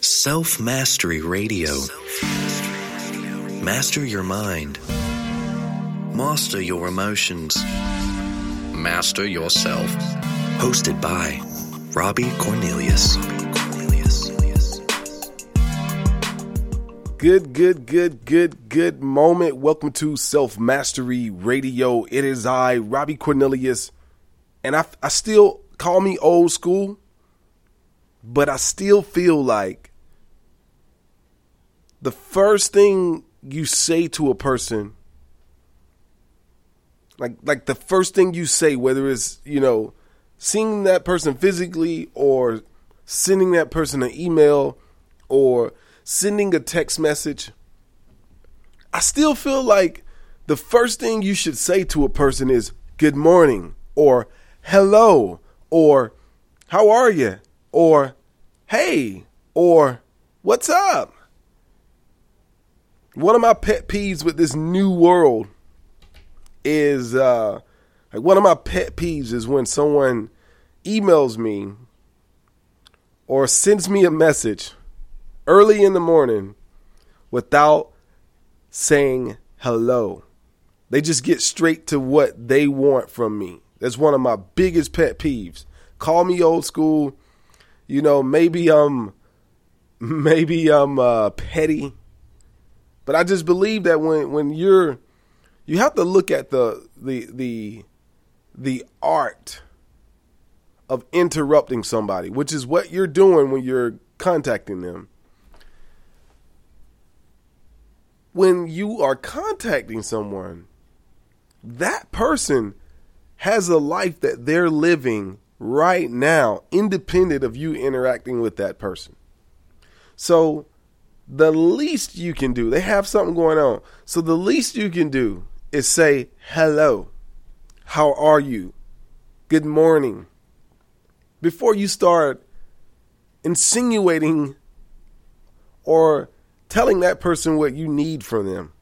Self Mastery Radio. Master your mind. Master your emotions. Master yourself. Hosted by Robbie Cornelius. Good, good, good, good, good moment. Welcome to Self Mastery Radio. It is I, Robbie Cornelius, and I, I still call me old school, but I still feel like the first thing you say to a person, like like the first thing you say, whether it's you know seeing that person physically or sending that person an email or sending a text message, I still feel like the first thing you should say to a person is good morning or hello or how are you or hey or what's up. One of my pet peeves with this new world is uh like one of my pet peeves is when someone emails me or sends me a message early in the morning without saying hello. They just get straight to what they want from me. That's one of my biggest pet peeves. Call me old school. You know, maybe I'm maybe I'm uh, petty, but I just believe that when when you're you have to look at the the the the art of interrupting somebody, which is what you're doing when you're contacting them. When you are contacting someone, that person has a life that they're living right now, independent of you interacting with that person. So, the least you can do, they have something going on. So, the least you can do is say, hello, how are you? Good morning. Before you start insinuating or telling that person what you need from them.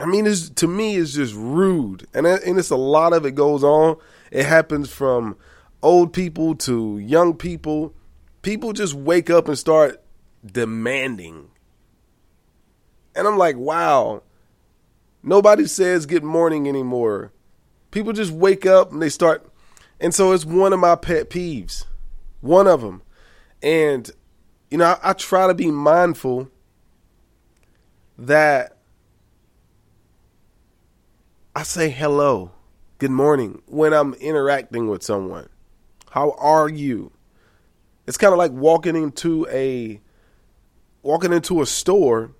I mean, it's, to me, it's just rude, and and it's a lot of it goes on. It happens from old people to young people. People just wake up and start demanding, and I'm like, wow. Nobody says good morning anymore. People just wake up and they start, and so it's one of my pet peeves, one of them, and you know I, I try to be mindful that I say hello, good morning when I'm interacting with someone. How are you? It's kind of like walking into a walking into a store.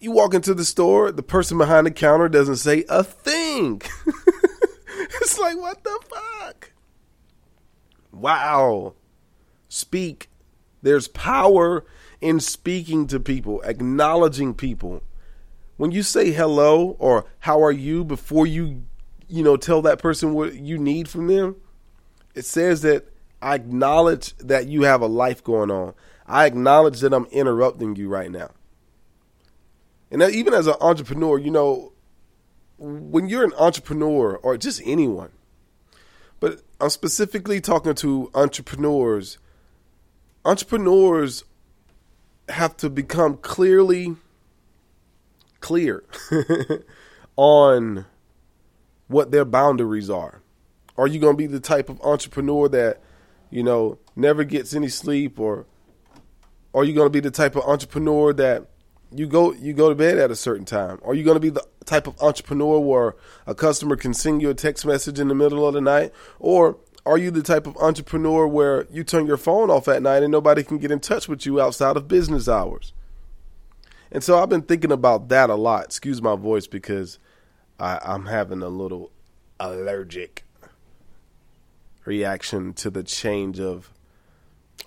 You walk into the store, the person behind the counter doesn't say a thing. it's like what the fuck? Wow. Speak. There's power in speaking to people, acknowledging people when you say hello or how are you before you you know tell that person what you need from them it says that i acknowledge that you have a life going on i acknowledge that i'm interrupting you right now and even as an entrepreneur you know when you're an entrepreneur or just anyone but i'm specifically talking to entrepreneurs entrepreneurs have to become clearly clear on what their boundaries are. Are you going to be the type of entrepreneur that, you know, never gets any sleep or are you going to be the type of entrepreneur that you go you go to bed at a certain time? Are you going to be the type of entrepreneur where a customer can send you a text message in the middle of the night or are you the type of entrepreneur where you turn your phone off at night and nobody can get in touch with you outside of business hours? And so I've been thinking about that a lot. Excuse my voice because I, I'm having a little allergic reaction to the change of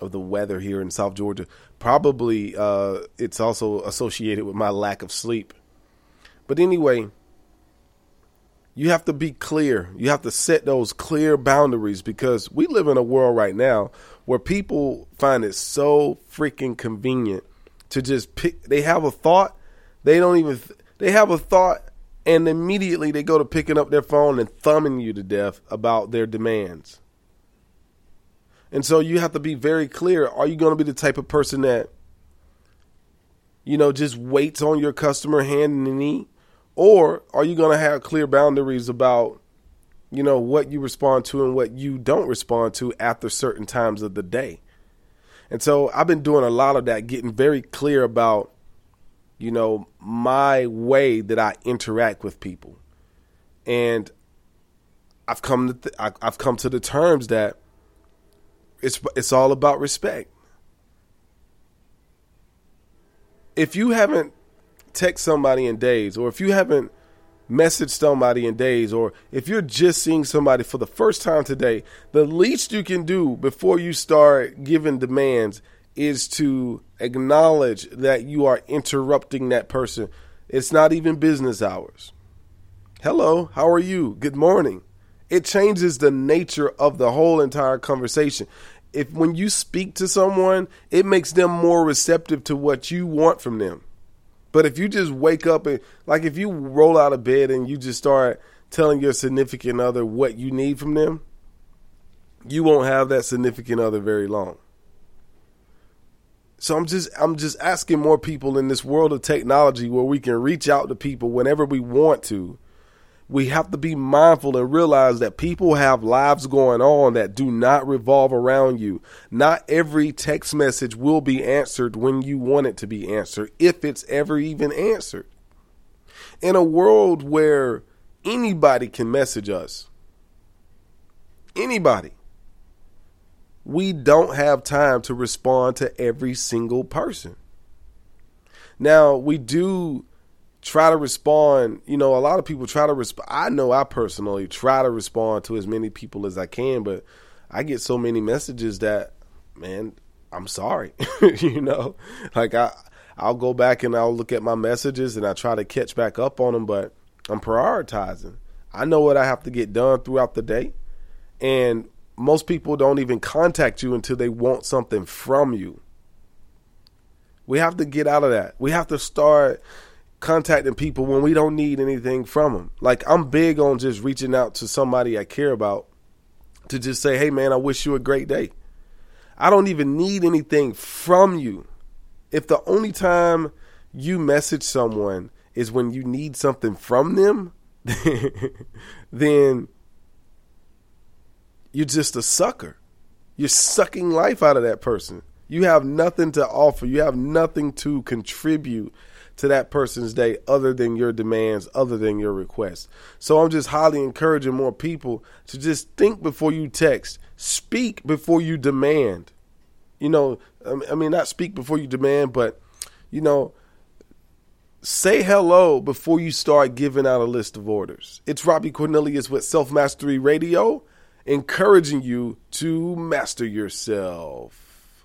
of the weather here in South Georgia. Probably uh, it's also associated with my lack of sleep. But anyway, you have to be clear. You have to set those clear boundaries because we live in a world right now where people find it so freaking convenient to just pick. They have a thought. They don't even. They have a thought, and immediately they go to picking up their phone and thumbing you to death about their demands. And so you have to be very clear. Are you going to be the type of person that, you know, just waits on your customer hand and knee? Or are you going to have clear boundaries about, you know, what you respond to and what you don't respond to after certain times of the day? And so I've been doing a lot of that, getting very clear about, you know, my way that I interact with people. And I've come to th- I've come to the terms that it's it's all about respect. If you haven't text somebody in days, or if you haven't messaged somebody in days, or if you're just seeing somebody for the first time today, the least you can do before you start giving demands is to acknowledge that you are interrupting that person. It's not even business hours. Hello, how are you? Good morning it changes the nature of the whole entire conversation. If when you speak to someone, it makes them more receptive to what you want from them. But if you just wake up and like if you roll out of bed and you just start telling your significant other what you need from them, you won't have that significant other very long. So I'm just I'm just asking more people in this world of technology where we can reach out to people whenever we want to we have to be mindful and realize that people have lives going on that do not revolve around you. Not every text message will be answered when you want it to be answered, if it's ever even answered. In a world where anybody can message us, anybody, we don't have time to respond to every single person. Now, we do try to respond. You know, a lot of people try to respond. I know I personally try to respond to as many people as I can, but I get so many messages that, man, I'm sorry. you know, like I, I'll go back and I'll look at my messages and I try to catch back up on them, but I'm prioritizing. I know what I have to get done throughout the day. And most people don't even contact you until they want something from you. We have to get out of that. We have to start contacting people when we don't need anything from them. Like I'm big on just reaching out to somebody I care about to just say, "Hey man, I wish you a great day." I don't even need anything from you. If the only time you message someone is when you need something from them, then you're just a sucker. You're sucking life out of that person. You have nothing to offer. You have nothing to contribute to that person's day other than your demands, other than your requests. So I'm just highly encouraging more people to just think before you text, speak before you demand. You know, I mean, not speak before you demand, but, you know, say hello before you start giving out a list of orders. It's Robbie Cornelius with Self Mastery Radio, encouraging you to master yourself.